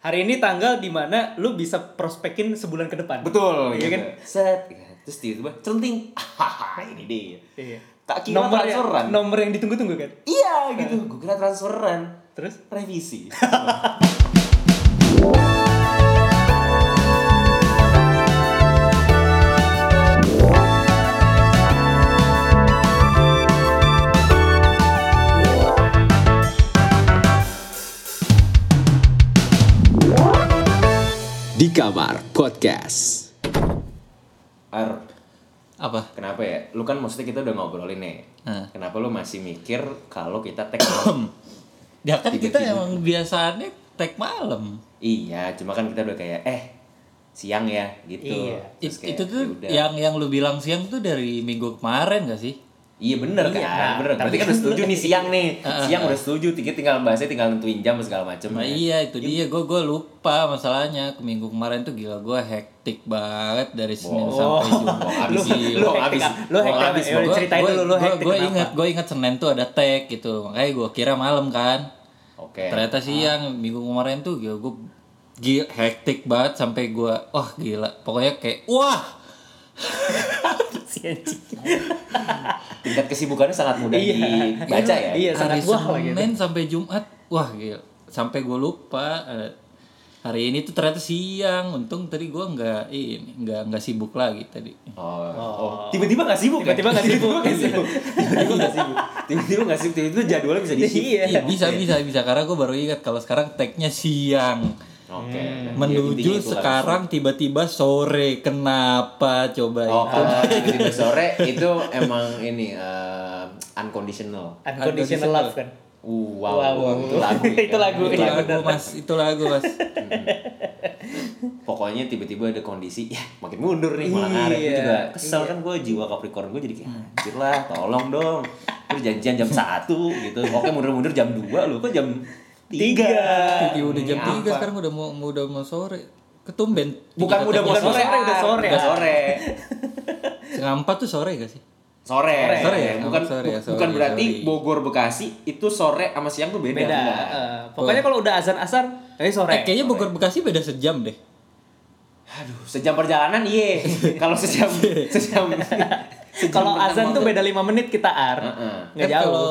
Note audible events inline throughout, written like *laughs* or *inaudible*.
Hari ini tanggal di mana lu bisa prospekin sebulan ke depan. Betul, Iya gitu. kan? Set, terus tiba-tiba. Hahaha, *laughs* ini dia. Iya. Tak kira Nomor yang, transferan. nomor yang ditunggu-tunggu kan. Iya, gitu. Gue kira transferan. Terus Revisi. *laughs* Di Kamar Podcast. Ar, Apa? kenapa ya? Lu kan maksudnya kita udah ngobrolin nih. Hah. Kenapa lu masih mikir kalau kita tag malam? *clears throat* Ya kan kita Tiba-tiba. emang biasaannya tag malam. iya, cuma kan kita udah kayak eh siang ya gitu. Iya. Terus kayak, itu tuh yaudah. yang yang lu bilang siang tuh dari minggu kemarin gak sih? Iya bener Iya, kan, bener. Berarti tapi kan kan udah setuju lu- nih siang nih. *laughs* Siang udah setuju, tinggal tinggal bahasnya tinggal nentuin jam segala macem. Nah ya. iya itu dia gue gue lupa masalahnya ke minggu kemarin tuh gila gue hektik banget dari Senin Oh. sampai *laughs* Jumat. Lu sih, lu hektik, habis. ah. lu habis, udah ceritain dulu lu hektik gue ingat gue ingat Senin tuh ada tag gitu makanya gue kira malam kan Oke. ternyata siang minggu kemarin tuh gila gue gila, hektik banget sampai gue wah gila pokoknya kayak wah *laughs* si anjing. Tingkat kesibukannya sangat mudah Iya. dibaca ya. Iya, sangat wah lah gitu. Senin sampai Jumat wah gila sampai gue lupa eh, hari ini tuh ternyata siang untung tadi gue nggak ini nggak nggak sibuk lagi tadi Oh, oh. tiba-tiba sibuk ya? Tiba-tiba nggak sibuk. Tiba-tiba nggak sibuk. *laughs* Tiba-tiba nggak sibuk. Tiba-tiba nggak sibuk. Tiba-tiba jadwalnya bisa di-shift. Iya. Iya bisa bisa bisa karena gue baru ingat kalau sekarang tagnya siang Oke. Ya, menuju itulah. sekarang tiba-tiba sore kenapa coba Oh, itu kalau *laughs* tiba-tiba sore itu emang ini eh, unconditional. Unconditional love kan. Uh, wow, Wow. itu lagu. *laughs* ya Itu lagu, itu iya, lagu benar. mas itu lagu mas *laughs* Pokoknya tiba-tiba ada kondisi, ya makin mundur nih malah ngaret. Gue Iya, juga kesel kan gue jiwa Capricorn gue jadi kayak anjir lah, tolong dong. Gue janjian jam 1 gitu. Oke mundur-mundur jam 2 lu kok jam 3. Tiga. Tiba udah jam Ini tiga apa? sekarang udah mau udah mau sore ketumben Bukan Tiga udah bukan sore, sore, udah sore. Udah sore. *laughs* setengah empat tuh sore gak sih Sore. Sore ya? Bukan Sore ya, bu- sorry, bukan berarti sorry. Bogor Bekasi itu sore sama siang tuh beda. Beda. enggak. Eh, pokoknya kalau udah azan asar, eh sore. eh, kayaknya Bogor Bekasi beda sejam deh Aduh, sejam perjalanan iya. *laughs* Kalau sejam *laughs* sejam Kalau azan tuh beda 5 menit kita ar. Nggak Kan jauh. kalau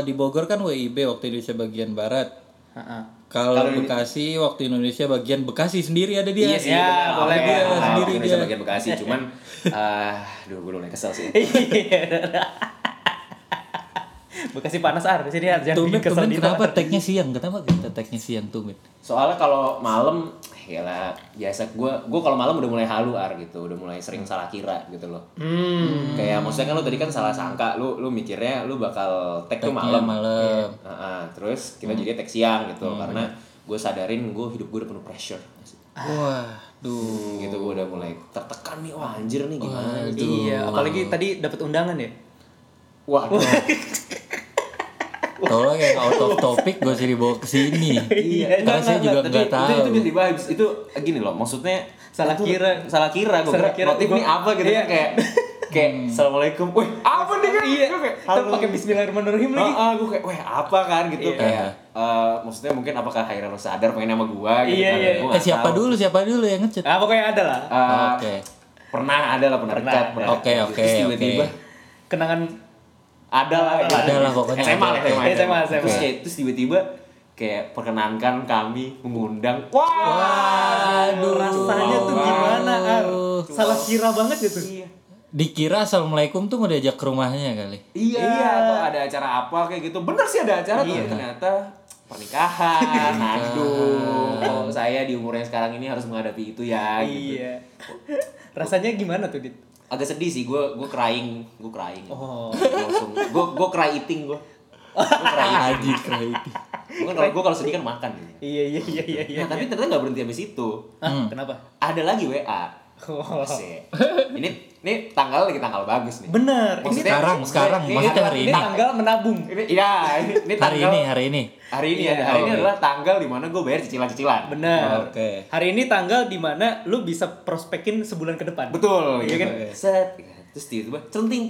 di Bogor kan WIB waktu Indonesia bagian barat. Kalau Bekasi waktu Indonesia bagian Bekasi sendiri ada dia Iya sih, Ya, boleh. Dia ah, sendiri Indonesia dia. bagian Bekasi, cuman *laughs* ah, aduh gue mulai kesel sih. Bekasi panas ar di sini ar jangan bikin kesel di kenapa tagnya siang? Kenapa kita tagnya siang tumben? Soalnya kalau malam ya lah biasa gue gue kalau malam udah mulai halu ar gitu, udah mulai sering salah kira gitu loh. Hmm. Kayak maksudnya kan lu tadi kan salah sangka, lu lu mikirnya lu bakal tag tuh Tagnya malam. malam. Iya. Heeh, terus kita jadi tag siang gitu karena gue sadarin gue hidup gue udah penuh pressure. Wah, duh. Hmm, gitu gue udah mulai tertekan nih wah anjir nih gimana gitu. Iya, apalagi tadi dapat undangan ya. Wah, *laughs* Tolong yang out of topic gue sih dibawa ke sini. *laughs* Iya, Karena saya juga nggak Itu, itu tahu. bisa dibahas. Itu gini loh, maksudnya Salah itu- kira. salah kira gue Salah kira kira. motif ini apa gitu Iya. kan kayak kayak assalamualaikum, wih apa nih kan? Iya, kita pakai Bismillahirrahmanirrahim Ah, lagi. ah, gue kayak, wah apa kan gitu Iya. kayak eh, maksudnya mungkin apakah Haira lo sadar pengen sama gua gitu Iya, kan? iya. Gua Eh siapa tahu. dulu? Siapa dulu yang ngechat? Ah, pokoknya ada lah. Eh, Oke. Pernah ada lah pernah Pernah dekat, Oke, oke, Terus tiba-tiba oke. Kenangan ada lah gitu. Ada lah pokoknya SMA lah SMA, SMA, SMA. terus kayak terus tiba-tiba kayak perkenankan kami mengundang wah Waduh. rasanya tuh gimana, Ar? Salah kira banget gitu. iya Dikira assalamualaikum tuh mau diajak ke rumahnya kali. iya, Iya. atau ada acara apa kayak gitu bener sih ada acara tapi ternyata pernikahan aduh saya di umur yang sekarang ini harus menghadapi itu ya gitu Iya. Rasanya gimana tuh, Dit? Agak sedih sih gue gue crying gue crying Oh. langsung gue gue cry eating gue gue *laughs* cry eating gue kalau gue kalau sedih kan makan. Iya, iya, iya, iya, iya. Nah, tapi ternyata nggak berhenti habis itu Ah, kenapa? ada lagi WA Oh. Asik. ini ini tanggal lagi tanggal bagus nih Bener. Ini Maksudnya- Sekarang, sekarang. ini Maksudnya adalah- hari ini ini. tanggal menabung. ini iya ini, ini Hari tanggal ini, hari ini. hari ini Iya, ada hari ini oke. adalah tanggal di mana gue bayar cicilan-cicilan Bener. Oke. Hari ini tanggal di mana lu bisa prospekin sebulan ke depan. betul Iya gitu. kan? set terus tiba-tiba celenting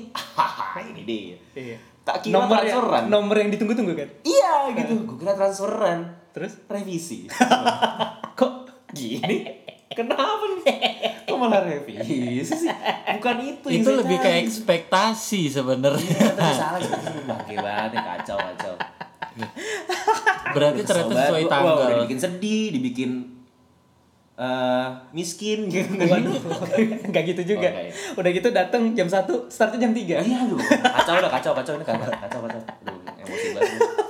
ini dia Iya. tak kira Nomor yang, transferan nomor yang ditunggu-tunggu kan. iya gitu gue kira transferan Terus revisi *laughs* gini. Kenapa nih? Kok malah revisi sih? Bukan itu itu lebih ke ekspektasi sebenarnya Iya, tapi salah sih. Bangke banget kacau kacau. berarti ternyata sesuai. Wah, tanggal udah dibikin sedih, dibikin eh miskin gitu. *laughs* Waduh, nggak gitu juga. Oh, ya. Udah gitu datang jam 1, startnya jam 3. Iya aduh, kacau udah kacau kacau ini kacau kacau kacau. Aduh, emosi banget.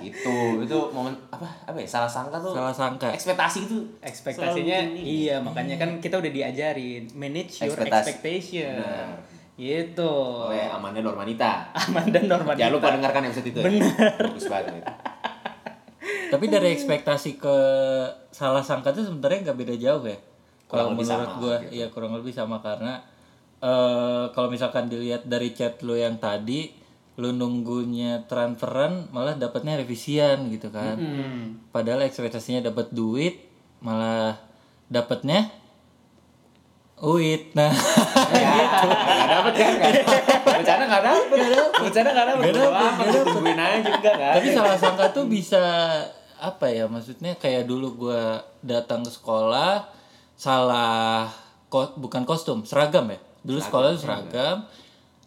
Itu itu momen apa apa ya salah sangka tuh salah sangka ekspektasi itu Ekspektasinya iya, makanya kan kita udah diajarin manage your Ekspektasi. expectation. Benar. Gitu. oleh Amanda Normanita Aman dan normal. jangan lupa dengarkan episode itu ya. bagus banget itu. tapi dari ekspektasi ke salah sangka itu sebenarnya nggak beda jauh ya Kurang kalau lebih menurut sama, gue gitu. ya kurang lebih sama karena eh kalau misalkan dilihat dari chat lu yang tadi lu nunggunya transferan malah dapatnya revisian gitu kan. Padahal ekspektasinya dapat duit malah dapatnya uit. Nah. Ya *laughs* nggak dapet kan nggak bercanda nggak dapet. Bercanda nggak dapet. Nggak dapet, tungguin aja enggak nggak tapi salah sangka tuh bisa apa ya maksudnya kayak dulu gua datang ke sekolah salah ko- bukan kostum seragam ya? Dulu sekolah tuh seragam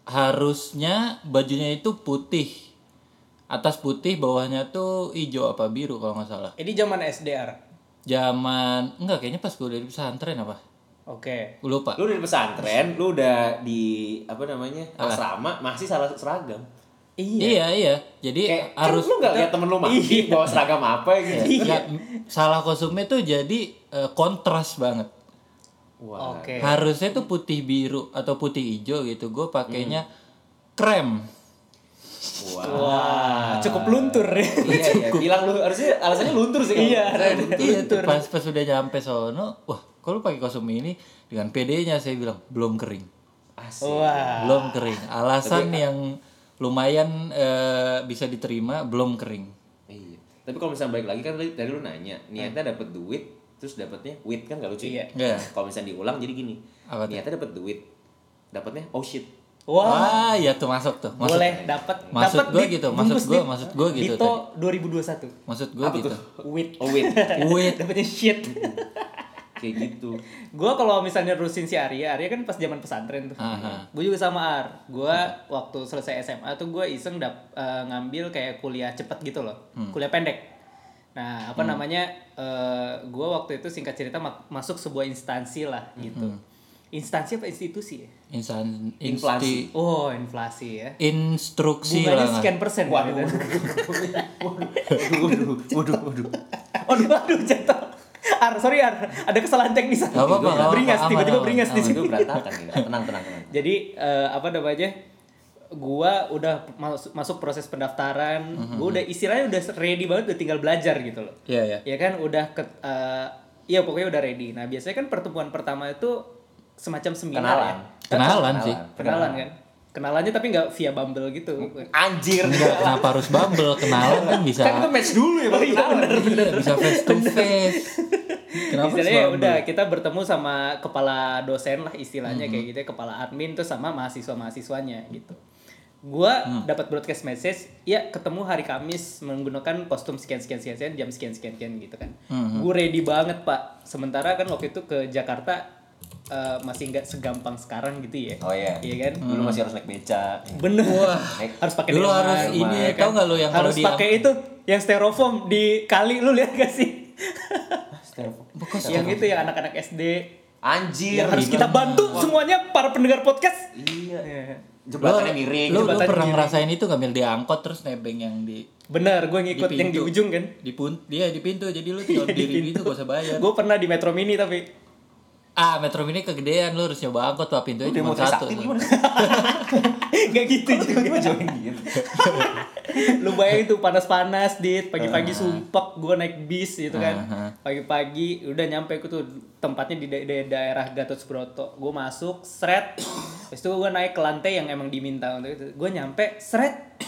harusnya bajunya itu putih. Atas putih bawahnya tuh hijau apa biru kalau nggak salah. Ini zaman SDR. zaman enggak kayaknya pas gue udah di pesantren apa? Oke. Gua lupa. Lu udah di pesantren lu udah di apa namanya asrama masih salah seragam. Iya. iya iya. Jadi kayak harus kan lu nggak lihat temen lu mati bawa seragam apa gitu? Nggak, salah kostumnya tuh jadi eh, kontras banget Oke. harusnya tuh putih biru atau putih hijau gitu gue pakainya krem wah Wah, cukup luntur ya. iya iya *laughs* bilang lu harusnya alasannya luntur sih Iya, iya tuh pas pas udah nyampe sono wah kalau pakai kostum ini dengan PD-nya saya bilang belum kering Asik. Wah. belum kering alasan yang lumayan eh, bisa diterima belum kering Iya. Tapi kalau misalnya balik lagi kan tadi, tadi lu nanya, niatnya dapat duit, terus dapatnya wit kan gak lucu Iya. Iya. Kalau misalnya diulang jadi gini. Apa niatnya dapat duit, dapatnya oh shit. Wah. wah ya tuh masuk tuh masuk Boleh dapat gua di- gitu, gua- di- maksud gua gitu Dito 2021. maksud gue gitu tuh? Wit. Oh wit. *laughs* Wait, Dapatnya shit. *laughs* Kayak gitu. Gua kalau misalnya nerusin si Arya, Arya kan pas zaman pesantren tuh. Gue juga sama Ar. Gua waktu selesai SMA tuh gue iseng dap, eh, ngambil kayak kuliah cepet gitu loh. Kuliah pendek. Nah, apa namanya? eh gue waktu itu singkat cerita ma- masuk sebuah instansi lah gitu. Instansi apa institusi ya? insan Inflasi. Oh, inflasi ya. instruksi Bunganya lah sekian persen. Waduh. gitu. Waduh, waduh, waduh. Aduh, aduh, jatuh. Ar, sorry Ar, ada kesalahan teknis. Gak apa-apa, gak apa-apa, Beringas, tiba-tiba beringas di sini. Itu berantakan. Tenang, tenang, tenang. Jadi eh, apa namanya? Gua udah masuk, masuk proses pendaftaran, Mhm. gua udah istilahnya udah ready banget, udah tinggal belajar gitu loh. Iya, iya. Ya kan udah ke eh, iya pokoknya udah ready. Nah, biasanya kan pertemuan pertama itu semacam seminar Kenalan. ya. kenalan sih Kenalan kan. Kenalannya tapi nggak via Bumble gitu. Anjir. Enggak, kenapa harus bumble kenalan kan bisa Kan itu match dulu ya baru kenalan. Iya, bisa face to face kenapa harus istilahnya ya bumble udah kita bertemu sama kepala dosen lah istilahnya Mhm. kayak gitu ya, kepala admin tuh sama mahasiswa mahasiswanya gitu gua Hmm. dapat broadcast message ya ketemu hari Kamis menggunakan kostum sekian sekian sekian, sekian jam sekian sekian sekian gitu kan. Mhm. gue ready banget pak. Sementara kan waktu itu ke Jakarta eh, masih nggak segampang sekarang gitu ya. Oh iya. iya kan? Dulu masih harus naik beca. bener. Naik harus pakai dulu harus ini ya tau nggak lo yang kalau harus di pakai itu yang styrofoam di kali lu lihat gak sih? *laughs* Bekas yang itu yang anak-anak SD Anjir. yang harus kita bantu semuanya para pendengar podcast. Iya. Iya. Jembatannya miring. lu, lu jembatan pernah miring. ngerasain itu ngambil di angkot terus nebeng yang di Bener, gue ngikut Di yang di ujung kan. di pun dia di pintu jadi lu *laughs* tinggal Di diri pintu. gitu gak usah bayar Gue pernah di Metro Mini tapi ah metro mini kegedean lu harus nyoba angkot pak pintunya cuma satu *laughs* nggak gitu juga. Join gitu. *laughs* Lu bayangin tuh panas-panas dit, pagi-pagi sumpek gue naik bis gitu kan. Aha. Pagi-pagi udah nyampe ke tuh tempatnya di, da- da- daerah Gatot Subroto. Gue masuk, seret. Habis itu gue naik ke lantai yang emang diminta untuk itu. Gue nyampe, seret.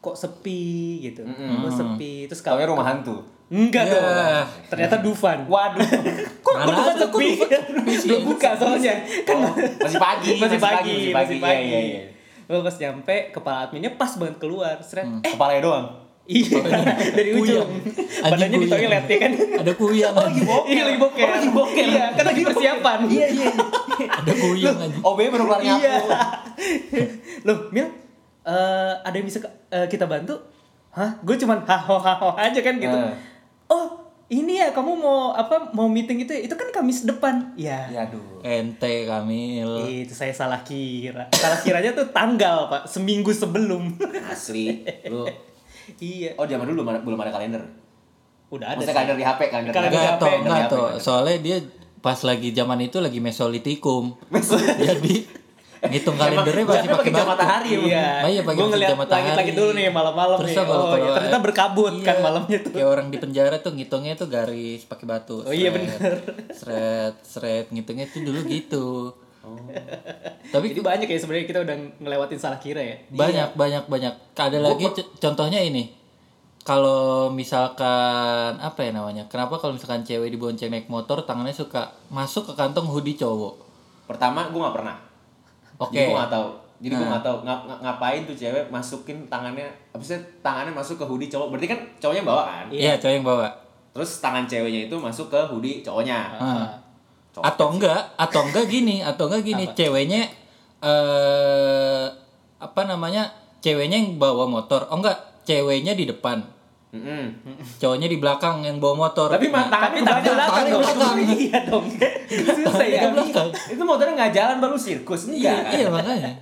Kok sepi gitu. Gue sepi. Terus Taunya rumah hantu. Enggak Ya. dong. Ternyata Dufan. Waduh. *laughs* Kok Mana Dufan sepi? Belum buka soalnya. Kan Oh, masih pagi, *laughs* masih pagi, masih pagi. Iya, iya, iya. Gue pas nyampe kepala adminnya pas banget keluar, seret. Kepalanya doang. Iya, *laughs* dari ujung. Badannya di toilet ya kan. Ada kuyang lagi. Iya lagi boker. lagi boker. Iya, kan lagi persiapan. Iya, iya. Ada kuyang aja. OB baru keluar nyapu. Iya. Loh, Mil, eh, ada yang bisa eh, kita bantu? Hah? Gue cuman haho haho aja kan gitu. Oh, ini ya kamu mau apa? Mau meeting itu ya? Itu kan Kamis depan. Ya. Ya aduh. Ente Kamil. Itu saya salah kira. Salah kiranya tuh tanggal, Pak. Seminggu sebelum. Asli. *laughs* Lu iya. Oh, zaman dulu belum ada, belum ada kalender. Udah ada. Maksudnya kalender di HP, kalender. Kalender di HP, enggak di HP, toh. Soalnya dia pas lagi zaman itu lagi mesolitikum. Jadi *laughs* ngitung kalendernya masih pakai jam matahari ya, Iya. Oh iya, pakai jam matahari. langit-langit dulu nih malam-malam Terus nih. oh iya, ternyata berkabut kan Iya, malamnya tuh. Kayak orang di penjara tuh ngitungnya tuh garis pakai batu. Oh iya, bener. Seret, seret ngitungnya tuh dulu gitu. Tapi Jadi banyak ya sebenarnya kita udah ngelewatin salah kira ya. banyak banyak banyak. Ada lagi contohnya ini. Kalau misalkan apa ya namanya? Kenapa kalau misalkan cewek dibonceng naik motor tangannya suka masuk ke kantong hoodie cowok? Pertama gue gak pernah. Oke. Jadi gue gak tahu. Jadi gue Nah. gak tahu ngap- ngap- ngapain tuh cewek masukin tangannya, abisnya tangannya masuk ke hoodie cowok. Berarti kan cowoknya bawa kan? Iya, cowok yang bawa. Terus tangan ceweknya itu masuk ke hoodie cowoknya. Ah. Cowok atau enggak atau enggak gini atau enggak gini ceweknya eh apa namanya ceweknya yang bawa motor oh enggak ceweknya di depan Mm-mm. cowoknya di belakang yang bawa motor Tapi tangannya Tapi tak ke belakang tangannya belakang. Iya dong. Susah ya. belakang Itu motornya nggak jalan baru sirkus iya enggak. iya makanya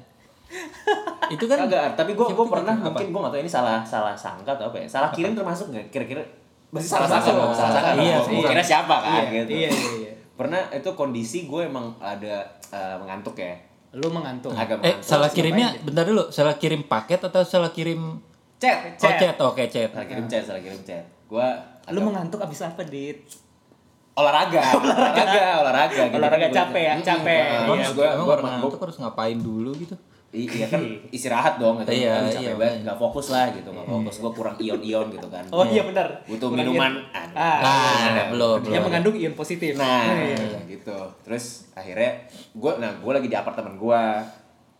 itu kan Kagak, tapi gue gue pernah gitu? mungkin gue gak tahu ini salah salah sangka atau apa ya. Salah kirim termasuk nggak? Kira-kira masih salah sangka dong, salah sangka. Iya, Iya, sih. kira siapa kan Iya, gitu. Iya, iya, iya. Pernah itu kondisi gue emang ada eh, mengantuk ya. Lu mengantuk. Agak eh mengantuk. salah kirimnya bentar dulu salah kirim paket atau salah kirim Chat, oh chat oke chat Salah kirim chat, salah kirim chat. Gue Lu mengantuk abis apa, Dit? *laughs* olahraga, olahraga, olahraga, gitu. Olahraga Gua- capek ya, capek. Nah, Iya, Terus gue, emang gue, orang ngantuk harus ngapain dulu gitu Iya kan istirahat dong gitu. Iya, iya, capek banget, makanya. nggak fokus lah gitu, nggak fokus. Gue kurang ion-ion gitu kan. Oh iya benar. Butuh Kurang minuman. ion. Aduh. Ah, Ah, iya. belum, Yang mengandung ion positif. Nah, Iya. gitu. Terus akhirnya gue, nah gue lagi di apartemen gue.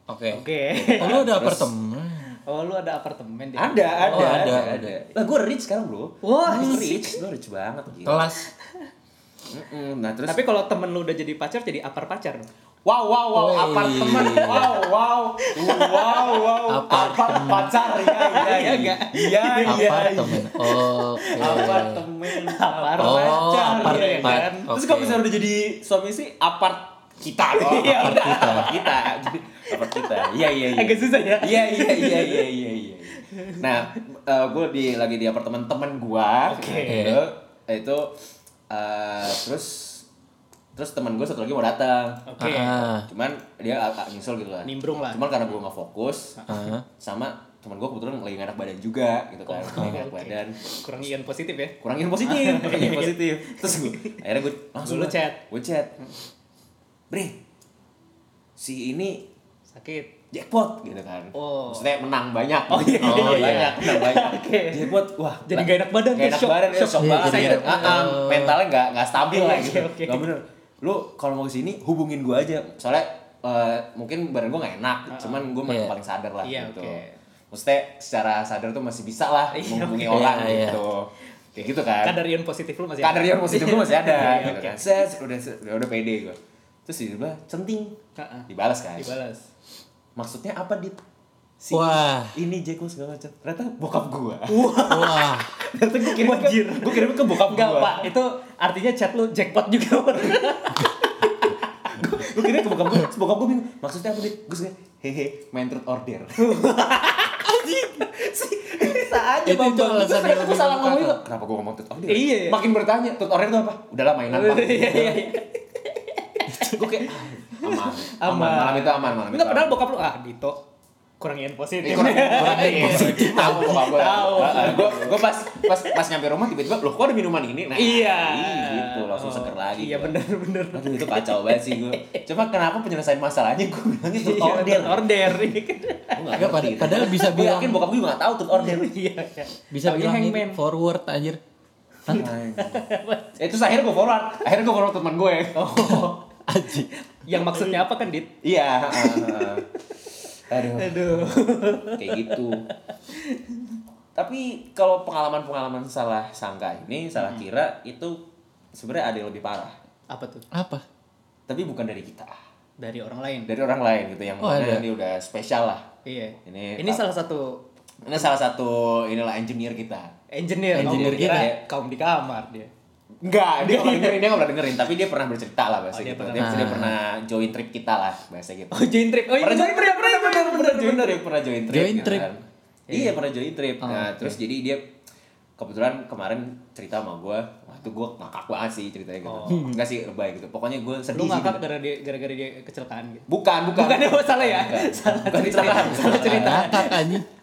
oke Oke. oh, lu Terus- apartemen Oh, lu ada apartemen di Ada, ada, Oh, ada, ada, ada. Lah gue rich sekarang bro. Wah, Gua rich. rich, gue rich banget. Gitu. kelas. Nah terus, Tapi kalau temen lu udah jadi pacar jadi apar pacar. wow, wow, wow, Woi. apartemen, wow, wow, wow, wow, Apartemen. apart pacar, iya, iya, Iya, enggak? iya, iya, apartemen oke apartemen, Apar Oh, pacar. apart- iya apart. kan? Terus Oke. kalau misalnya udah jadi suami sih apart kita dong. Iya, kita. Kita. Apart kita. Iya iya iya. Agak susah ya. Iya iya iya iya iya iya. Nah, gue di lagi di apartemen teman gua Oke. gitu. Itu eh, terus terus teman gue satu lagi mau datang. Oke. Ah. Cuman dia agak nyusul gitu lah. Nimbrung lah. Cuman karena gue nggak fokus Ah. sama teman gue kebetulan lagi enak badan juga gitu kan. nggak enak Oke. badan Kurang ion positif ya. kurang yang positif kurang yang positif terus gue akhirnya gue langsung lah. chat. gue chat bre si ini Sakit. jackpot gitu kan Oh. maksudnya menang banyak Oh, iya, Menang iya, iya. banyak menang banyak *laughs* Oke. jackpot wah Jadi nggak enak badan tuh, enak shock, badan ya, shock. shock Iya, banget nggak- ah, ah, mentalnya nggak nggak stabil lah gitu oke. nggak bener lu kalau mau ke sini hubungin gue aja soalnya eh, mungkin badan gue nggak enak cuman gue Iya. paling sadar lah Iya, gitu oke. maksudnya secara sadar tuh masih bisa lah Iya, menghubungi oke. orang Iya, iya. gitu kayak gitu kan Kadar ion positif lu masih kadar ada. yang positif gue masih *laughs* ada Iya, gitu oke. kan udah udah udah pede gue terus tiba centing. Ha-ha. dibalas kan Dibalas. maksudnya apa dit? Si Wah. ini Jeko segala macam. Ternyata bokap gue wah. *laughs* Ternyata gue kirim ke gue kirim ke bokap Enggak, gue Pak. Itu artinya chat lu jackpot juga. gue kirim ke bokap gue bokap gue bingung maksudnya apa dit? Gue suka hehe main truth order Bisa aja, Itu- itu alasan yang gue lebih salah ngomong itu. Kenapa gue ngomong truth order Iya. makin bertanya truth order itu apa? Udahlah mainan pak *laughs* Iya, iya, iya. gue kayak ah, aman Aman. malam itu aman malam itu padahal aman. bokap lu ah Dito kurang ion positif. Eh, kurang kurang Iya. positif tahu bokap gue Tahu. gue gue pas pas pas nyampe rumah tiba-tiba loh kok ada minuman ini nah Iya. gitu langsung Oh, seger lagi Iya gua. benar benar. Aduh itu kacau banget sih gue. Cuma kenapa penyelesaian masalahnya gue bilangnya tuh Iya, order. order. Gue Enggak, gitu. padahal bisa Gue bilang- yakin bokap gue gak tahu tuh order. Iya. iya. bisa bilang ini forward anjir Eh, Terus akhirnya gue forward. Akhirnya gue forward teman gue. Oh. Anjir Yang maksudnya apa kan, Dit? Iya. heeh, heeh. Aduh. Aduh. Kayak gitu. tapi kalau pengalaman-pengalaman salah sangka ini, salah Hmm. kira itu sebenarnya ada yang lebih parah. Apa tuh? Apa? Tapi bukan dari kita. Dari orang lain. Dari orang lain gitu yang Oh, mana ada. ini udah spesial lah. Iya. Ini- Ini salah satu Ini salah satu inilah engineer kita. engineer. Engineer kita. kaum di kamar dia. Enggak, dia nggak dengerin, dia nggak pernah dengerin, tapi dia pernah bercerita lah bahasa Oh, dia gitu. pernah. Dia, dia Ah. pernah join trip kita lah bahasa gitu. Oh, join trip. Oh, iya, pernah join join trip. trip, pernah pernah pernah join trip, pernah join trip. Join gitu trip. kan. Iya, pernah join trip. Oh, Nah, oke. terus jadi dia kebetulan kemarin cerita sama gue, wah itu gue ngakak banget sih ceritanya gitu. Oh. Enggak sih lebay gitu. Pokoknya gue sedih Lu sih. ngakak gitu. gara dia gara-gara dia kecelakaan gitu. Bukan, bukan. Bukan oh, salah ya? Bukan. Salah Bukan cerita. Salah cerita. Ngakak anjing. *laughs*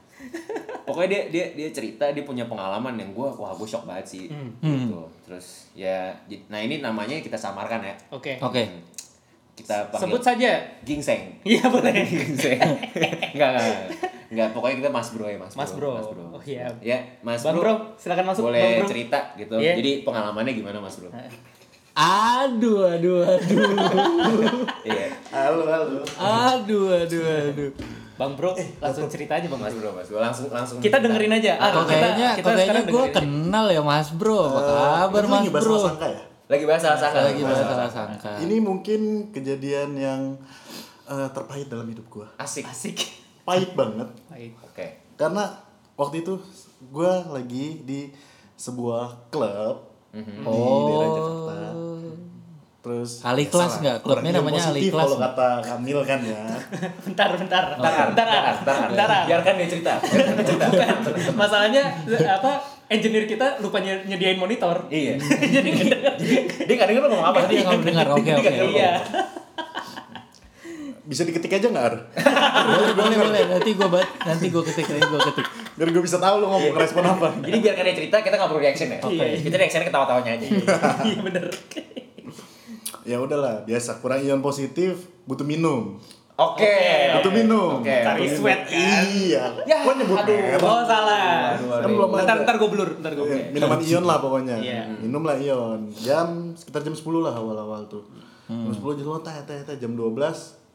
Pokoknya dia dia dia cerita dia punya pengalaman yang gue wah gue shock banget sih. Hmm. Gitu. Terus ya nah ini namanya kita samarkan ya. Oke. Oke. Kita panggil Sebut saja. gingseng. Iya, boleh. *laughs* Gingseng. enggak, enggak, enggak. Enggak, pokoknya kita Mas Bro ya, Mas Bro. Mas Bro. Mas Bro. Oh, iya. Ya, Mas Bang Bro, silakan masuk, Boleh Bang Bro. cerita gitu. Iya. Jadi pengalamannya gimana Mas Bro? Aduh, aduh, aduh. Iya. Halo, halo. Aduh, aduh, aduh. Bang Bro, langsung cerita aja Bang Mas Bro. Mas Bro langsung langsung Kita dengerin aja. Ah, Kok kita- kayaknya, kita kok kayaknya gue kenal ya Mas Bro. Apa kabar Itu Mas Bro? ya? Lagi bahas salah sangka. Lagi bahas salah sangka. Ini mungkin kejadian yang eh, terpahit dalam hidup gua. Asik. Asik. Pahit banget. Baik. Oke. Karena waktu itu gua lagi di sebuah klub Mhm. di daerah Jakarta. Terus Ali kelas biasalah, nggak? Klubnya namanya Ali positif kelas Kalau kata Kamil kan ya. *laughs* Bentar, bentar. Bentar, bentar, bentar, bentar. Biarkan dia cerita. Biarkan dia cerita. Masalahnya apa? Engineer kita lupa ny- nyediain monitor. Iya. *laughs* Jadi. Dia nggak denger lo ngomong apa. Dia nggak mendengar. Oke, oke. Iya. *laughs* Bisa diketik aja nggak, Ar? boleh, boleh, boleh. Nanti gue bat, nanti gue ketik, nanti gue ketik. Biar gue bisa tahu lo ngomong respon apa. Jadi biarkan dia cerita, kita nggak perlu reaction ya. Oke. Kita reactionnya ketawa-tawanya aja. Iya bener. Ya udahlah, biasa kurang ion positif, butuh minum. Oke. Butuh oke, minum. Oke. Cari Butuh sweat, minum. kan? Iya. Ya, Kok nyebut aduh. merek? Oh salah. Kan belum Bentar, ada. bentar gue blur, bentar gue blur. Iya, Minuman ion lah pokoknya. Iya. Minum lah ion. Jam sekitar jam 10 lah awal-awal tuh. Hmm. Jam 10 jelas teh teh teh jam 12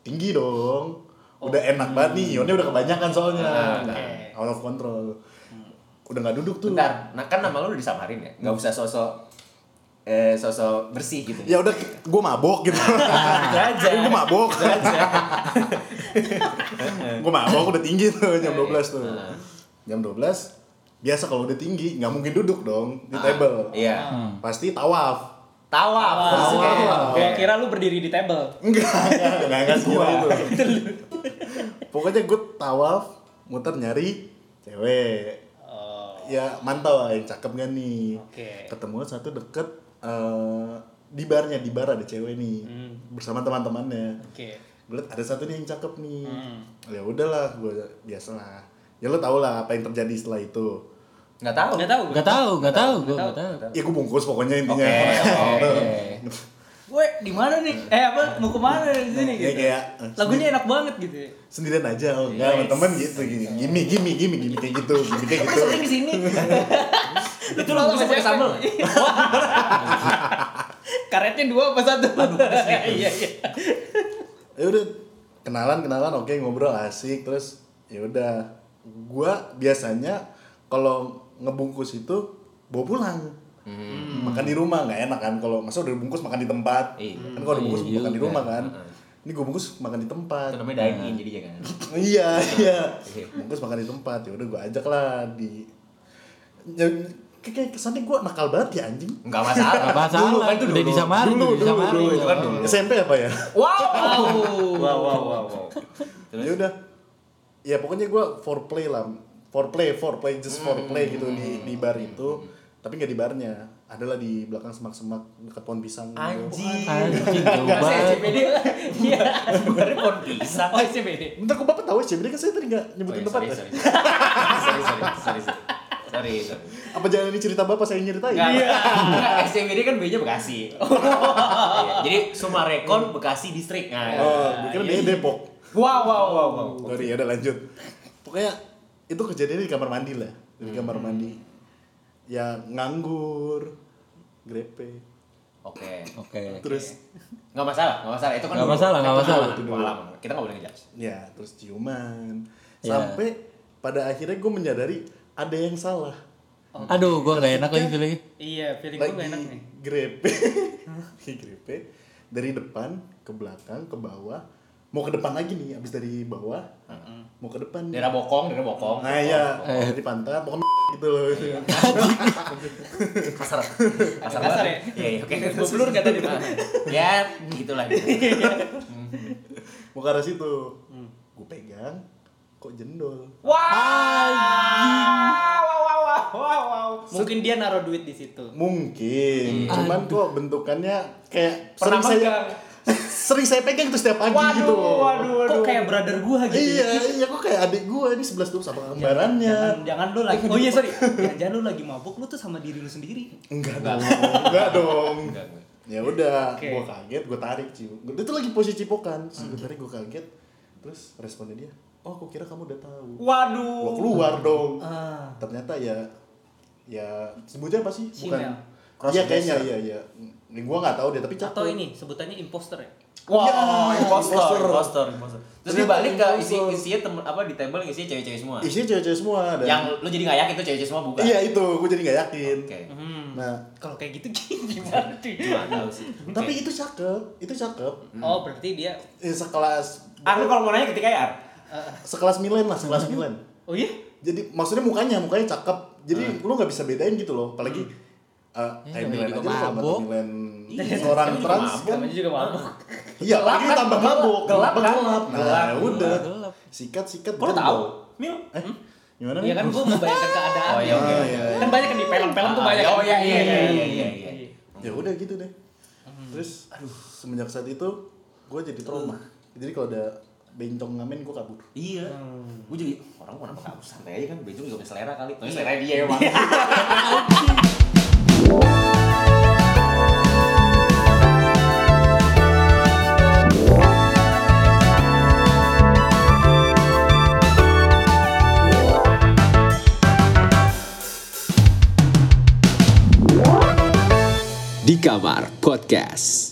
tinggi dong. Udah Oh. enak banget nih, ionnya udah kebanyakan soalnya. Ah, Nah, oke. out of control. Udah nggak duduk tuh. Bentar, nah kan nama lu udah disamarin ya? Nggak usah sosok eh sosok bersih gitu. Ya udah, gue mabok gitu. *laughs* aja. gue mabok. gue *laughs* mabok udah tinggi tuh jam 12 tuh. Ah. Jam 12 biasa kalau udah tinggi nggak mungkin duduk dong di Ah, table. Iya. Pasti tawaf. Tawaf. Wah, Oke. Gue kira lu berdiri di table. Enggak, enggak, enggak semua itu. Pokoknya gue tawaf, muter nyari cewek. Oh, Ya mantau lah yang cakep gak nih. Oke. Ketemu satu deket eh, di barnya, di bar ada cewek nih. Hmm. Bersama teman-temannya. Oke. Gue liat ada satu nih yang cakep nih. Hmm. Ya udahlah, gue biasalah. Ya lo tau lah apa yang terjadi setelah itu. Nggak tahu. Nggak tahu. Gak tahu, gak tahu, gue gak tahu. Ya gue bungkus pokoknya intinya. Oke, oke. *laughs* Gue di mana nih? Eh apa? Mau ke mana di sini Ya gitu? kayak eh, Lagunya enak banget gitu. ya. sendirian aja oh enggak sama Yes. temen gitu gini gimi gimi gimi kayak gitu gimi kayak gitu Sering di sini. *laughs* Itu lagu bisa pakai sambal. *laughs* Karetnya dua apa satu? *laughs* Iya iya. ya udah kenalan kenalan oke ngobrol asik terus ya udah. Gua biasanya kalau ngebungkus itu bawa pulang. Makan di rumah nggak enak kan? Kalau masa udah dibungkus makan di tempat. Iya. kan kalau dibungkus Iya makan di rumah kan? Ini gue bungkus makan di tempat. Itu namanya dine in jadinya kan. *laughs* iya iya. Bungkus makan di tempat. Ya udah gue ajak lah di ya, kayak kesannya gue nakal banget ya anjing Enggak masalah. Gak masalah, Dulu kan itu udah dulu. disamarin, Dulu, udah dulu, dulu, itu kan dulu. SMP apa ya Wow. Wow. Wow, wow, wow, *laughs* ya udah ya pokoknya gue foreplay lah foreplay foreplay just foreplay gitu di di bar itu tapi nggak di barnya adalah di belakang semak-semak dekat pohon pisang gitu. Anjing. Anjing, banget. SCBD. Iya. Baru pohon pisang. Oh SCBD. bentar kok bapak tahu sih kan saya tadi nggak Oh, nyebutin iya, tempat sorry, ya sorry. Sorry, sorry, sorry, sorry. Apa jangan ini cerita bapak saya nyeritain Enggak, enggak, *laughs* SCBD kan B-nya Bekasi. Iya, Jadi Sumarekon Bekasi distrik. Nah, oh dia Depok Wow, wow, wow, wow. sorry ya udah lanjut pokoknya itu kejadiannya di kamar mandi lah di kamar mandi ya nganggur grepe Oke. Oke. terus Nggak masalah, nggak masalah. Itu kan Nggak dulu. masalah, nggak Itu masalah. dulu, pengalaman. Kita nggak boleh ngejudge. ya terus ciuman Ya. sampai pada akhirnya gue menyadari ada yang salah. Aduh, gua nggak enak lagi feelingnya. Iya, feeling gue Lagi gak enak nih. grepe. *laughs* Lagi grepe dari depan ke belakang ke bawah. Mau ke depan lagi nih, abis dari bawah. Mau ke depan. Daerah bokong, daerah bokong. Nah iya, dari pantat, mau ke *laughs* gitu loh. Kasar. Kasar, Kasar ya? Iya, iya, oke. Gue blur kata di *laughs* Ya, gitulah. mau ke arah situ. Gue pegang, kok jendol. Wah. Wow, wow, wow, wow, wow. Mungkin dia naruh duit di situ. Mungkin, cuman kok bentukannya kayak Pernah sering saya *laughs* sering saya pegang tuh setiap pagi Waduh, gitu. waduh, waduh. Kok kayak brother gua gitu. Iya, iya kok kayak adik gua ini 11 tuh sama kembarannya. Jangan, jangan lu lagi. *laughs* Oh iya sorry. Jangan, jangan lu lagi mabuk lu tuh sama diri lu sendiri. Enggak dong. Enggak dong. Enggak, enggak. Ya udah, Oke. gua kaget, gua tarik cium. Dia tuh lagi posisi cipokan. Gua tarik, gua kaget. Terus responnya dia, "Oh, aku kira kamu udah tahu." Waduh. Gua keluar dong. Ah. Ternyata ya ya sebutnya apa sih? Shimel. Iya kayaknya iya iya. Ini gua nggak tahu deh, tapi cakep. Atau ini sebutannya imposter ya? Wah, Ya, impostor, impostor. impostor, impostor. Terus Ternyata dibalik ke isi isinya temen apa di table isinya cewek-cewek semua. Isinya cewek-cewek semua dan Yang lu jadi nggak yakin tuh cewek-cewek semua bukan. Iya itu, gua jadi nggak yakin. Oke. Hmm. Nah, Kalau kayak gitu *laughs* gimana sih? Tahu sih. tapi itu cakep, itu cakep. Oh, berarti dia Eh, sekelas Ah, lu kalau mau nanya ketika ya? Sekelas Milen lah, sekelas Milen. Oh iya? Jadi maksudnya mukanya, mukanya cakep. Jadi lu nggak bisa bedain gitu loh, apalagi eh Ya, juga aja mabuk. nggak Milen seorang trans kan. Juga mabuk. Iya, apalagi kan? tambah mabuk, Gelap kan? gelap. Nah, ya udah. Sikat sikat. Jendol. tahu? Mil. Eh, gimana Iya kan gua membayangkan keadaan. Oh, iya, oke, oke. Kan banyak kan di film-film tuh banyak. Oh kan? iya iya iya iya iya. iya. Ya udah gitu deh. Terus aduh, semenjak saat itu gue jadi trauma. Jadi kalau ada bencong ngamen gue kabur. Iya. Gue juga orang mau kenapa kabur santai aja kan Bejo juga punya selera kali. Tapi selera dia *laughs* emang. Di Kamar Podcast.